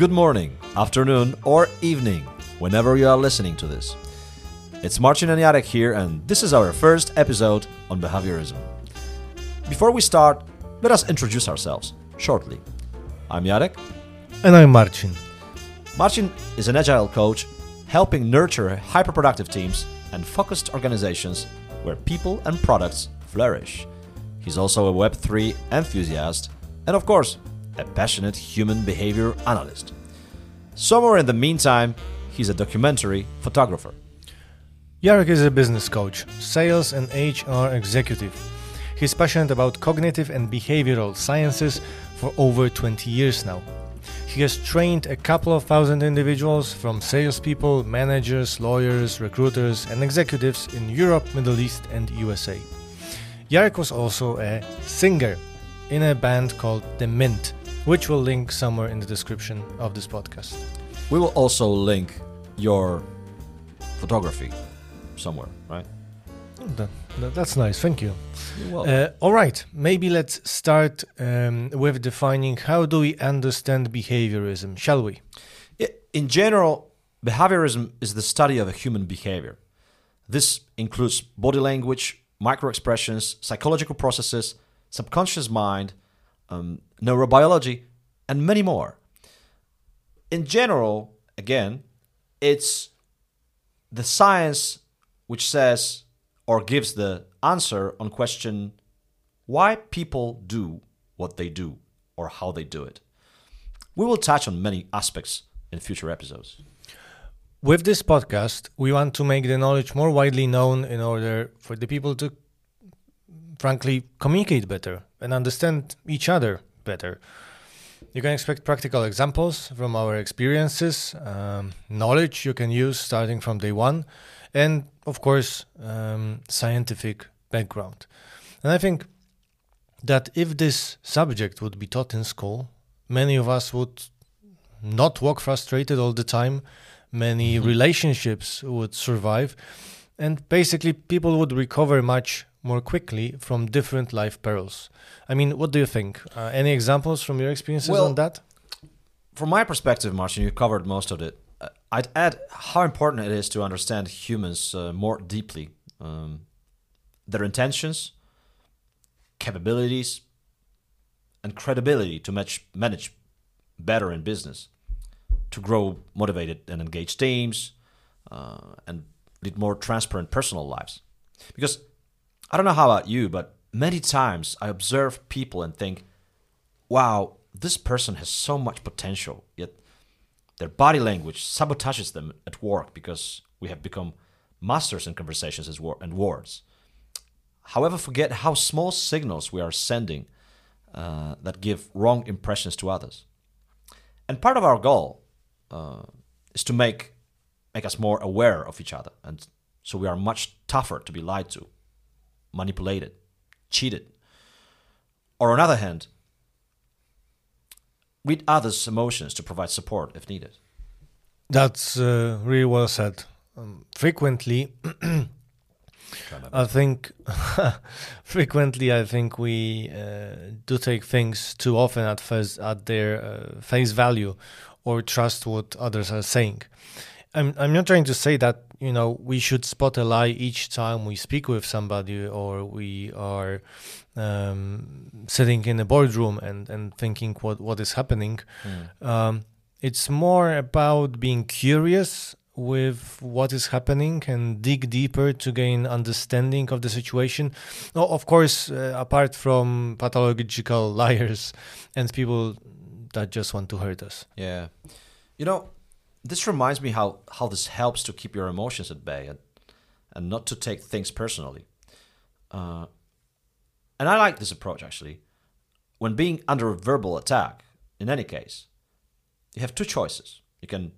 good morning, afternoon, or evening, whenever you are listening to this. It's Marcin and Jarek here, and this is our first episode on behaviorism. Before we start, let us introduce ourselves shortly. I'm Jarek. And I'm Marcin. Marcin is an agile coach helping nurture hyperproductive teams and focused organizations where people and products flourish. He's also a Web3 enthusiast and, of course, a passionate human behavior analyst. Somewhere in the meantime, he's a documentary photographer. Jarek is a business coach, sales and HR executive. He's passionate about cognitive and behavioral sciences for over 20 years now. He has trained a couple of thousand individuals from salespeople, managers, lawyers, recruiters, and executives in Europe, Middle East, and USA. Jarek was also a singer in a band called The Mint, which we'll link somewhere in the description of this podcast. We will also link your photography somewhere, right? That, that- that's nice, thank you. Uh, all right, maybe let's start um, with defining how do we understand behaviorism, shall we? In general, behaviorism is the study of a human behavior. This includes body language, microexpressions, psychological processes, subconscious mind, um, neurobiology, and many more. In general, again, it's the science which says or gives the answer on question why people do what they do or how they do it. We will touch on many aspects in future episodes. With this podcast, we want to make the knowledge more widely known in order for the people to, frankly, communicate better and understand each other better. You can expect practical examples from our experiences, um, knowledge you can use starting from day one, and of course, um, scientific background. And I think that if this subject would be taught in school, many of us would not walk frustrated all the time. Many relationships would survive, and basically, people would recover much more quickly from different life perils. I mean, what do you think? Uh, any examples from your experiences Well, on that? From my perspective, Marcin, you covered most of it. Uh, I'd add how important it is to understand humans uh, more deeply, um, their intentions, capabilities, and credibility to match, manage better in business, to grow motivated and engaged teams, uh, and lead more transparent personal lives. Because I don't know how about you, but many times I observe people and think, wow, this person has so much potential, yet their body language sabotages them at work because we have become masters in conversations and words. However, forget how small signals we are sending uh, that give wrong impressions to others. And part of our goal uh, is to make make us more aware of each other, and so we are much tougher to be lied to, manipulated, cheated. Or on the other hand, read others' emotions to provide support if needed. That's uh, really well said. Um, frequently, I think frequently I think we uh, do take things too often at first at their uh, face value or trust what others are saying. I'm I'm not trying to say that you know we should spot a lie each time we speak with somebody or we are um, sitting in a boardroom and and thinking what what is happening. Um, it's more about being curious with what is happening and dig deeper to gain understanding of the situation. No, of course, uh, apart from pathological liars and people that just want to hurt us. Yeah. You know, this reminds me how, how this helps to keep your emotions at bay and, and not to take things personally. Uh, and I like this approach actually. When being under a verbal attack, in any case, you have two choices. You can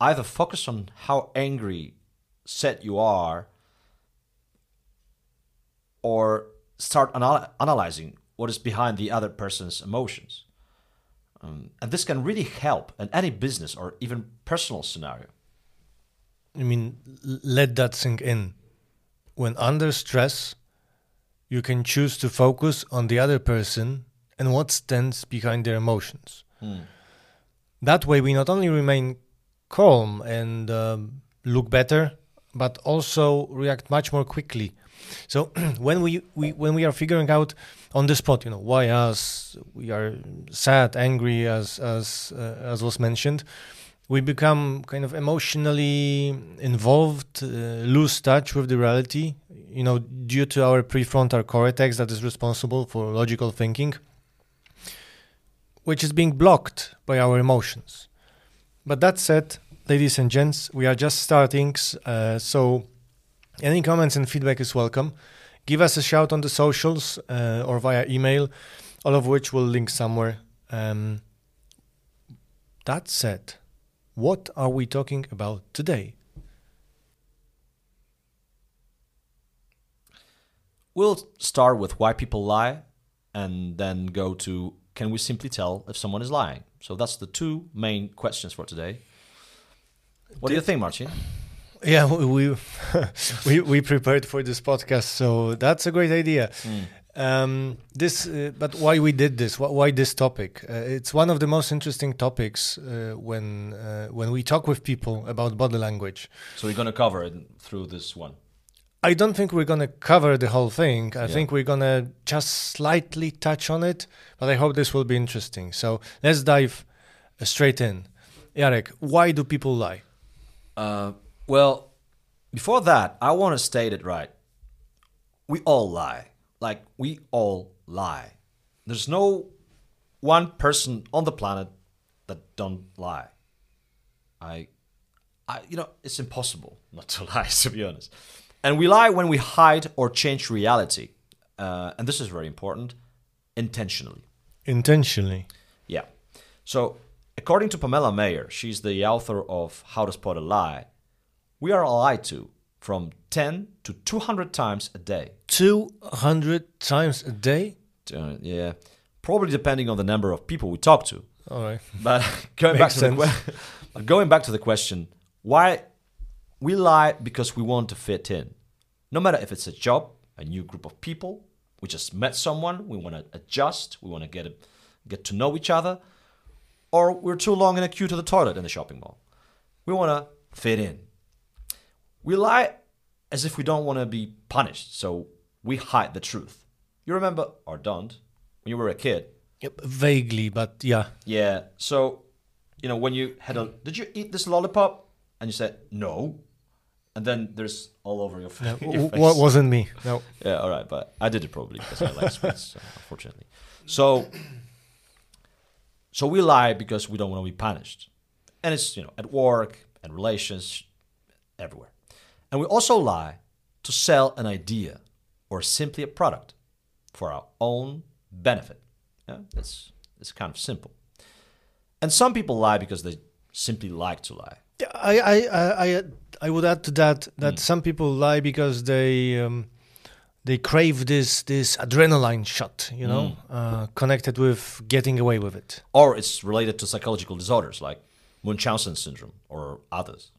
either focus on how angry, set you are, or start anal- analyzing what is behind the other person's emotions. Um, and this can really help in any business or even personal scenario. I mean, let that sink in. When under stress, you can choose to focus on the other person and what stands behind their emotions. that way we not only remain calm and um, look better, but also react much more quickly. So when we, we when we are figuring out on the spot, you know, why us, we are sad, angry, as as uh, as was mentioned, we become kind of emotionally involved, uh, lose touch with the reality. You know, due to our prefrontal cortex that is responsible for logical thinking, which is being blocked by our emotions. But that said, ladies and gents, we are just starting, uh, so any comments and feedback is welcome. Give us a shout on the socials uh, or via email, all of which will link somewhere. Um, that said, what are we talking about today? We'll start with why people lie and then go to can we simply tell if someone is lying? So that's the two main questions for today. What do you think, Marcin? Yeah, we we we prepared for this podcast, so that's a great idea. Mm. Um, this, uh, but why we did this? Why this topic? Uh, it's one of the most interesting topics uh, when uh, when we talk with people about body language. So we're gonna cover it through this one. I don't think we're gonna cover the whole thing. I yeah. think we're gonna just slightly touch on it, but I hope this will be interesting. So let's dive uh, straight in. Jarek, why do people lie? Well, before that, I want to state it right. We all lie. Like, we all lie. There's no one person on the planet that don't lie. I, I, you know, it's impossible not to lie, to be honest. And we lie when we hide or change reality. Uh, and this is very important intentionally. Intentionally. Yeah. So, according to Pamela Meyer, she's the author of How to Spot a Lie, we are lied to from 10 to 200 times a day. 200 times a day? Uh, yeah, probably depending on the number of people we talk to. All right. But going back to the going back to the question, why we lie because we want to fit in. No matter if it's a job, a new group of people, we just met someone, we want to adjust, we want to get a, get to know each other, or we're too long in a queue to the toilet in the shopping mall. We want to fit in. We lie as if we don't want to be punished, so we hide the truth. You remember, or don't, when you were a kid? Yep, vaguely, but yeah. Yeah. So, you know, when you had a, did you eat this lollipop? And you said no, and then there's all over your, face. What wasn't me? No. Yeah. All right, but I did it probably because I like sweets, so, unfortunately. So, so we lie because we don't want to be punished, and it's you know at work and relations, everywhere. And we also lie to sell an idea or simply a product for our own benefit. Yeah, it's, it's kind of simple. And some people lie because they simply like to lie. I, I, I, I would add to that that mm. some people lie because they um, they crave this this adrenaline shot, you know, mm. uh, connected with getting away with it. Or it's related to psychological disorders like Munchausen syndrome or others.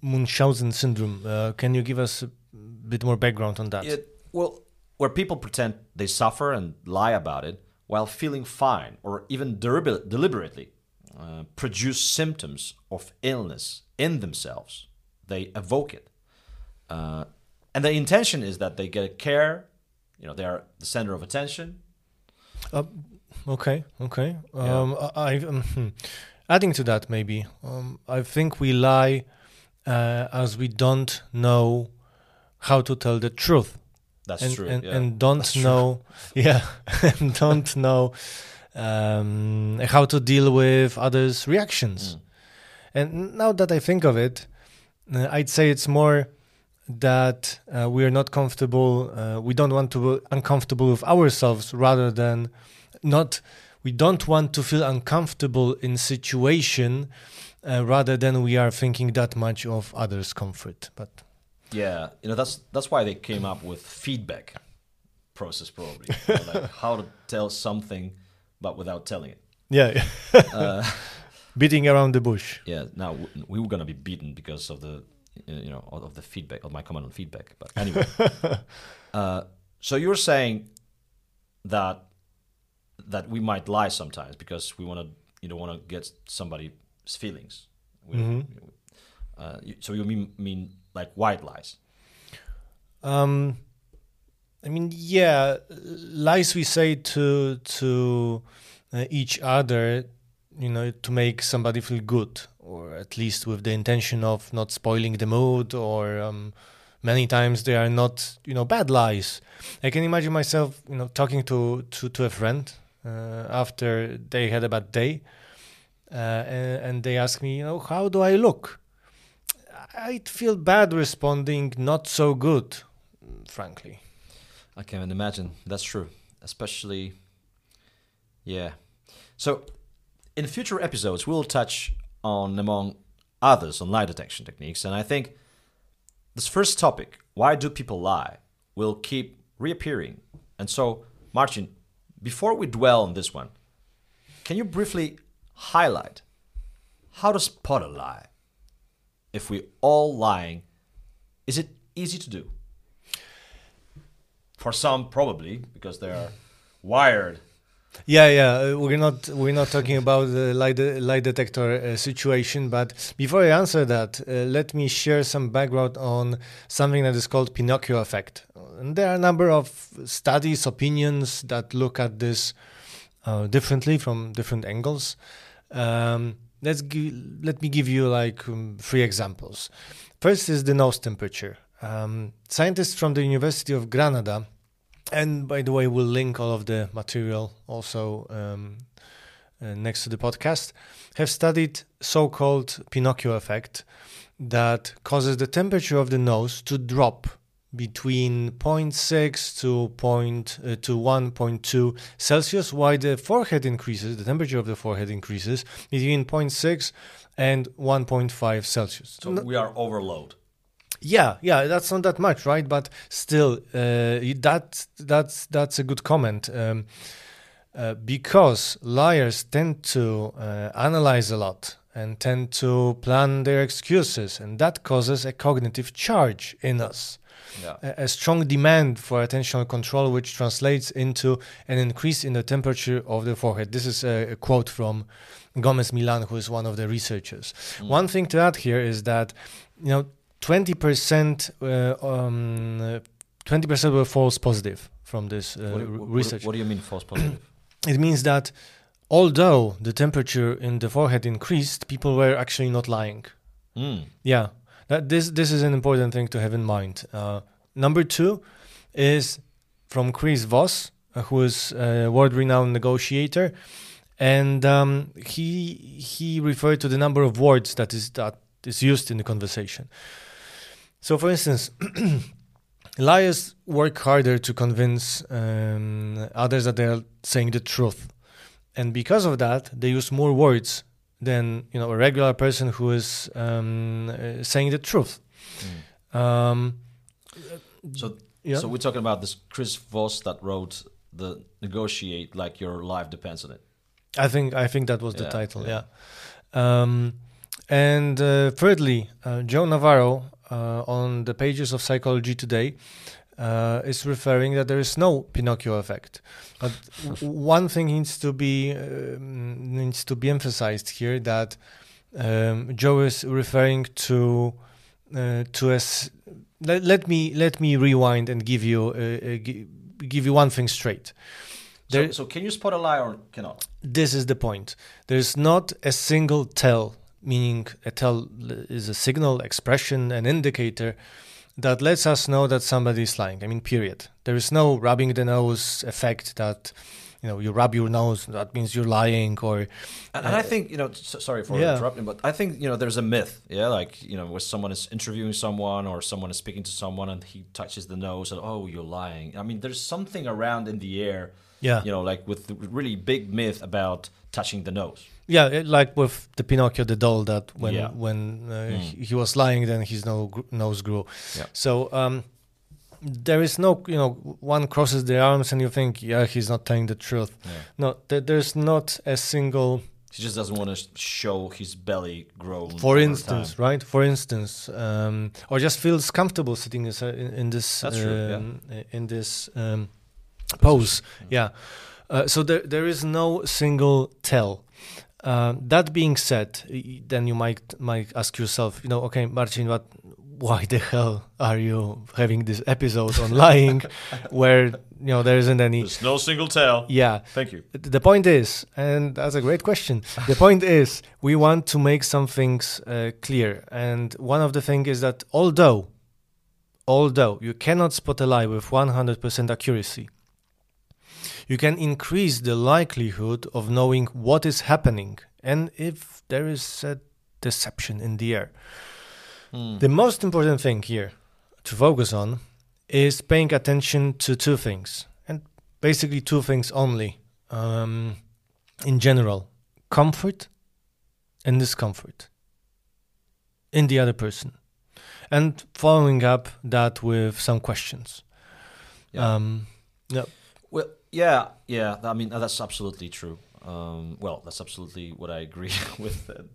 Munchausen syndrome. Uh, can you give us a bit more background on that? It, well, where people pretend they suffer and lie about it while feeling fine, or even deliberately uh, produce symptoms of illness in themselves. They evoke it, uh, and the intention is that they get care. You know, they are the center of attention. Uh, okay, okay. Yeah. Um, I, um, hmm. adding to that, maybe um, I think we lie uh, as we don't know how to tell the truth. That's and, true. And, yeah. and don't know, yeah, and don't know um, how to deal with others' reactions. Mm. And now that I think of it, uh, I'd say it's more that uh, we are not comfortable. Uh, we don't want to be uncomfortable with ourselves, rather than not. We don't want to feel uncomfortable in situation uh, rather than we are thinking that much of others' comfort. But yeah, you know that's that's why they came up with feedback process probably, you know, like how to tell something but without telling it. Yeah, uh, beating around the bush. Yeah, now we were gonna be beaten because of the you know of the feedback of my comment on feedback. But anyway, uh, so you're saying that that we might lie sometimes because we want to you don't want to get somebody's feelings. We- Mhm. Uh, so you mean mean like white lies? Um, I mean, yeah, lies we say to to uh, each other, you know, to make somebody feel good, or at least with the intention of not spoiling the mood, or um, many times they are not, you know, bad lies. I can imagine myself, you know, talking to to to a friend uh, after they had a bad day, uh, and, and they ask me, you know, how do I look? I'd feel bad responding, not so good, frankly. I can imagine. That's true. Especially, yeah. So, in future episodes, we'll touch on, among others, on lie detection techniques. And I think this first topic, why do people lie, will keep reappearing. And so, Marcin, before we dwell on this one, can you briefly highlight how to spot a lie? If we're all lying, is it easy to do? For some, probably because they are wired. Yeah, yeah. uh, We're not we're not talking about the lie, de- lie detector uh, situation, but before I answer that, uh, let me share some background on something that is called Pinocchio effect. And there are a number of studies, opinions that look at this uh, differently from different angles. Um, let's gi- let me give you like um, three examples. First is the nose temperature. Um, scientists from the University of Granada and by the way, we'll link all of the material also um, uh, next to the podcast, have studied so called Pinocchio effect that causes the temperature of the nose to drop between 0.6 to, point, uh, to 1.2 Celsius, while the forehead increases, the temperature of the forehead increases between 0.6 and 1.5 Celsius. So we are overload. Yeah, yeah, that's not that much, right? But still, uh, that that's that's a good comment um, uh, because liars tend to uh, analyze a lot and tend to plan their excuses, and that causes a cognitive charge in us. Yeah. A, a strong demand for attentional control, which translates into an increase in the temperature of the forehead. This is a, a quote from Gomez Milan, who is one of the researchers. One thing to add here is that, you know, 20% uh, um, uh, 20% were false positive from this uh, What, what- research. what do you mean false positive? it means that although the temperature in the forehead increased, people were actually not lying. mm. Yeah, that this this is an important thing to have in mind. Uh, number two is from Chris Voss, uh, who is a world-renowned negotiator, and um, he he referred to the number of words that is that is used in the conversation. So, for instance. Liars work harder to convince um, others that they are saying the truth, and because of that, they use more words than you know a regular person who is um, uh, saying the truth. Um, So, yeah. so we're talking about this Chris Voss that wrote the negotiate like your life depends on it. I think I think that was the title. yeah. Yeah. Um, and uh, thirdly, uh, Joe Navarro uh, on the pages of Psychology Today uh, is referring that there is no Pinocchio effect. But one thing needs to be um, needs to be emphasized here that um, Joe is referring to uh, to us. Let, let me let me rewind and give you uh, uh, give you one thing straight. So, so can you spot a lie or cannot? this is the point. There's not a single tell, meaning a tell is a signal, expression, an indicator that lets us know that somebody is lying. I mean, period. There is no rubbing the nose effect that, you know, you rub your nose, that means you're lying, or And, and I uh, think you know. So, sorry for Yeah. interrupting, but I think you know there's a myth. Yeah, like you know, where someone is interviewing someone or someone is speaking to someone and he touches the nose and oh, you're lying. I mean, there's something around in the air. Yeah. You know, like with the really big myth about touching the nose. Yeah, it- like with the Pinocchio, the doll, that when Yeah. when uh, Mm. he, he was lying, then his no, nose grew. Yeah. So um, there is no, you know, one crosses the arms and you think, yeah, he's not telling the truth. Yeah. No, th- there's not a single. He just doesn't want to show his belly grow. For instance, time. right? For instance, um, or just feels comfortable sitting in, in, this true, yeah. um, in this um, pose. Yeah. Uh, so there there is no single tell. Uh, that being said, then you might might ask yourself, you know, okay, Marcin, what, why the hell are you having this episode on lying, where you know there isn't any? There's no single tale. Yeah. Thank you. The point is, and that's a great question. The point is, we want to make some things uh, clear, and one of the things is that although, although you cannot spot a lie with 100% accuracy, you can increase the likelihood of knowing what is happening and if there is a deception in the air. Hmm. The most important thing here to focus on is paying attention to two things, and basically two things only um, in general comfort and discomfort in the other person. And following up that with some questions. Yeah. Um, yeah. Well, yeah, yeah. I mean, that's absolutely true. Um, well, that's absolutely what I agree with, and,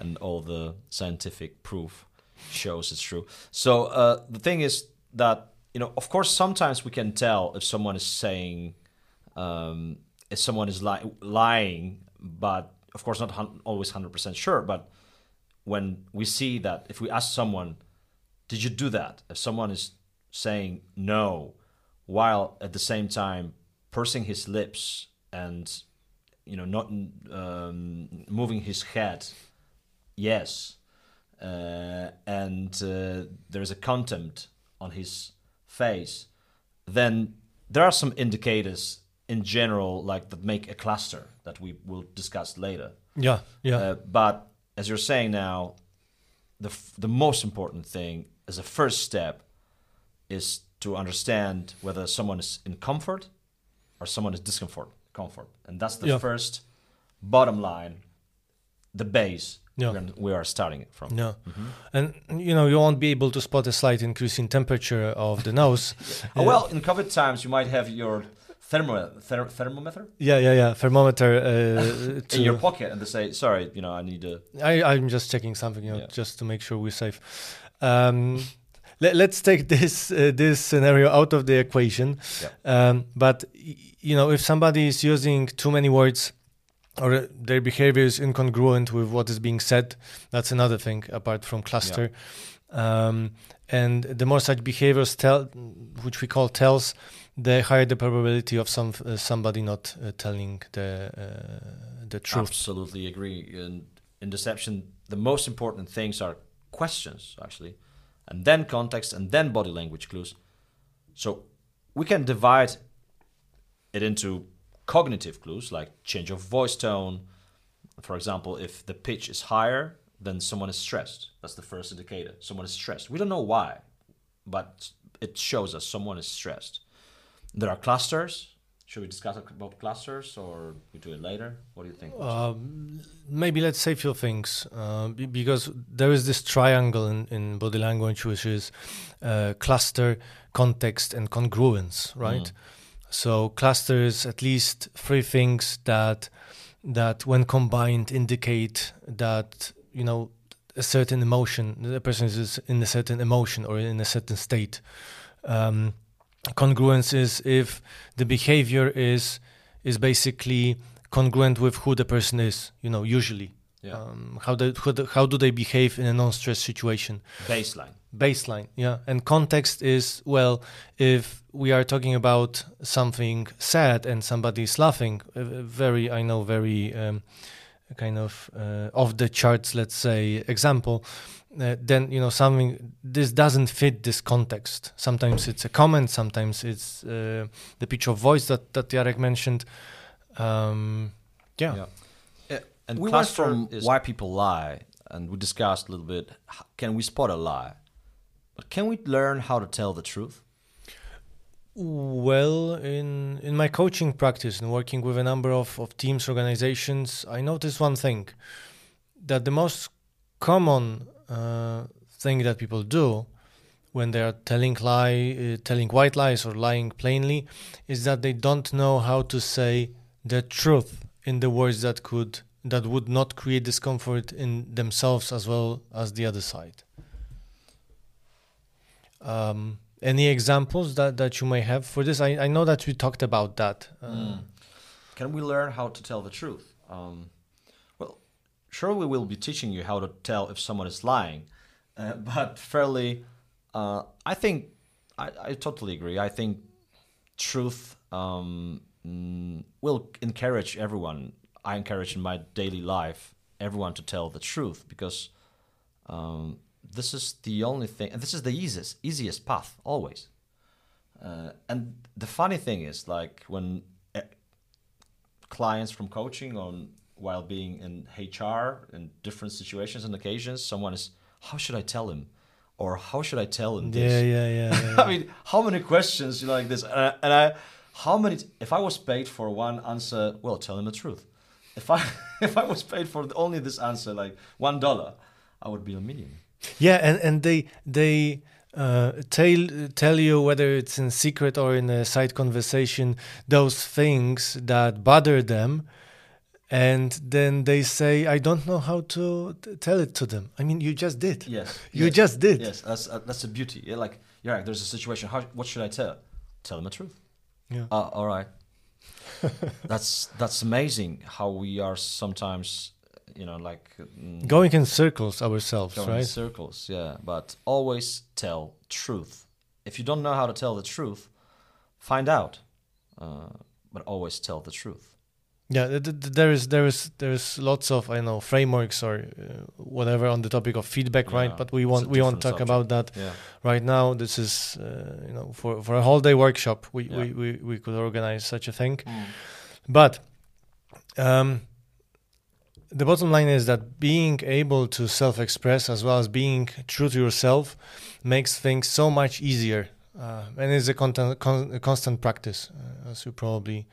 and all the scientific proof shows it's true. So uh, the thing is that you know, of course, sometimes we can tell if someone is saying, um, if someone is li- lying, but of course, not hun- always hundred percent sure. But when we see that, if we ask someone, "Did you do that?" If someone is saying no, while at the same time pursing his lips and you know not um, moving his head yes uh, and uh, there's a contempt on his face then there are some indicators in general like that make a cluster that we will discuss later Yeah. Yeah. uh, but as you're saying now, the f- the most important thing as a first step is to understand whether someone is in comfort or someone is discomfort. Comfort, and that's the Yeah. first bottom line, the base Yeah. we are starting it from. Yeah, and you know you won't be able to spot a slight increase in temperature of the nose. Uh, well, in COVID times, you might have your thermo- ther- thermometer Yeah, yeah, yeah. Thermometer uh, in your pocket, and they say, "Sorry, you know, I need to." I, I'm just checking something, you know, Yeah. just to make sure we're safe. Um, let, let's take this uh, this scenario out of the equation. Um, but you know, if somebody is using too many words, or uh, their behavior is incongruent with what is being said, that's another thing apart from cluster. Um, and the more such behaviors tell, which we call tells, the higher the probability of some uh, somebody not uh, telling the uh, the truth. Absolutely agree. In, in deception, the most important things are questions, actually, and then context, and then body language clues. So we can divide it into cognitive clues like change of voice tone. For example, if the pitch is higher, then someone is stressed. That's the first indicator. Someone is stressed. We don't know why, but it shows us someone is stressed. There are clusters. Should we discuss about clusters or we do it later? What do you think? Um, maybe let's say a few things uh, because there is this triangle in, in body language which is uh, cluster, context, and congruence, right? So cluster is at least three things that that when combined indicate that you know a certain emotion, the person is in a certain emotion or in a certain state. Um, congruence is if the behavior is is basically congruent with who the person is you know usually Yeah. um, how, they, how, the, how do they behave in a non-stress situation Baseline. baseline yeah and context is well if we are talking about something sad and somebody is laughing a a very i know very um, kind of uh, off the charts let's say example uh, then you know something this doesn't fit this context sometimes it's a comment sometimes it's uh, the pitch of voice that that Jarek mentioned um, yeah. Yeah. And We went from is is- why people lie, and we discussed a little bit. h- Can we spot a lie? But can we learn how to tell the truth? Well, in in my coaching practice and working with a number of, of teams, organizations, I noticed one thing that the most common uh, thing that people do when they are telling lie, uh, telling white lies or lying plainly, is that they don't know how to say the truth in the words that could that would not create discomfort in themselves as well as the other side. Um, any examples that, that you may have for this? I, I know that we talked about that. Uh, Can we learn how to tell the truth? Um, Sure, we will be teaching you how to tell if someone is lying, uh, but fairly, uh, I think I, I totally agree. I think truth um, mm, will encourage everyone. I encourage in my daily life everyone to tell the truth because um, this is the only thing, and this is the easiest easiest path always. Uh, and the funny thing is, like when uh, clients from coaching on while being in HR in different situations and occasions, someone is, how should I tell him? Or how should I tell him this? Yeah, yeah, yeah. yeah. I mean, how many questions you like this? And I, and I, how many? If I was paid for one answer, well, tell him the truth. If I if I was paid for only this answer, like one dollar, I would be a millionaire. Yeah, and and they they uh, tell tell you whether it's in secret or in a side conversation those things that bother them, and then they say, "I don't know how to tell it to them." I mean, you just did. Yes, you yes, just did. Yes, that's uh, that's the beauty. Yeah, like yeah, there's a situation. How what should I tell? Tell them the truth. Yeah. Uh, all right. that's that's amazing how we are sometimes you know like mm, Going in circles ourselves, going in right? circles yeah but always tell truth if you don't know how to tell the truth find out uh, but always tell the truth Yeah, th- th- there is there is there's lots of I know frameworks or uh, whatever on the topic of feedback, Yeah, right? But we it's won't we won't talk subject. about that yeah right now. This is uh, you know for for a whole day workshop we, Yeah. we, we, we could organize such a thing. But um, the bottom line is that being able to self-express as well as being true to yourself makes things so much easier, uh, and is a, content, con- constant practice, uh, as you probably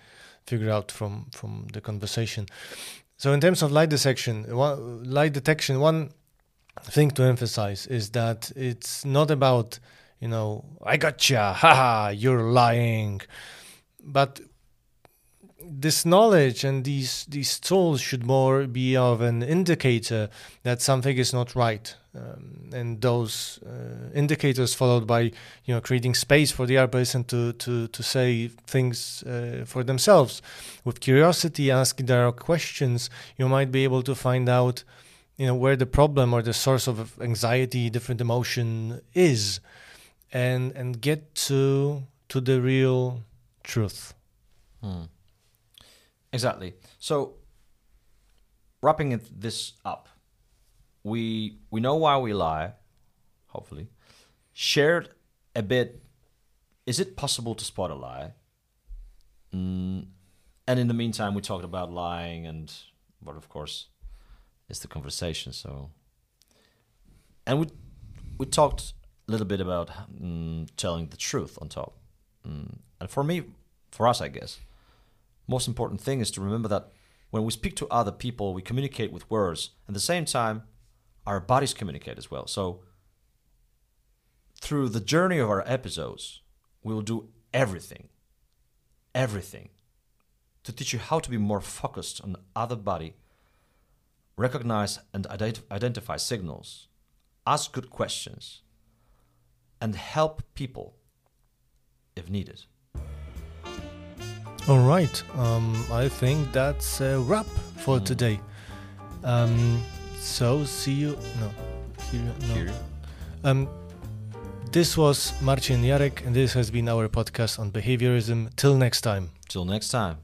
figure out from from the conversation. So, in terms of light detection, one, lie detection, one thing to emphasize is that it's not about you know I gotcha, haha, you're lying, but this knowledge and these these tools should more be of an indicator that something is not right. Um, and those uh, indicators followed by you know creating space for the other person to to to say things uh, for themselves. With curiosity asking their questions you might be able to find out you know where the problem or the source of anxiety different emotion is and and get to to the real truth. Hmm. Exactly. So, wrapping this up, we we know why we lie. Hopefully, shared a bit. Is it possible to spot a lie? Mm, and in the meantime, we talked about lying, and but of course, it's the conversation. So, and we we talked a little bit about mm, telling the truth on top. Mm, and for me, for us, I guess most important thing is to remember that when we speak to other people, we communicate with words. At the same time, our bodies communicate as well. So, through the journey of our episodes, we will do everything, everything to teach you how to be more focused on the other body, recognize and ident- identify signals, ask good questions, and help people if needed. All right. Um, I think that's a wrap for Mm. today. Um, so see you. No, here, no. Here. Um, this was Marcin Jarek, and this has been our podcast on behaviorism. Till next time. Till next time.